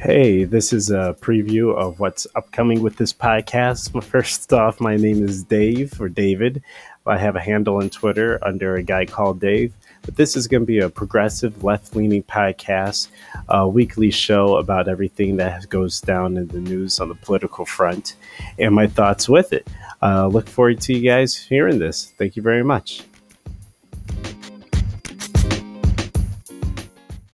Hey, this is a preview of what's upcoming with this podcast. First off, my name is Dave or David. I have a handle on Twitter under a guy called Dave. But this is going to be a progressive, left leaning podcast, a weekly show about everything that goes down in the news on the political front and my thoughts with it. Uh, look forward to you guys hearing this. Thank you very much.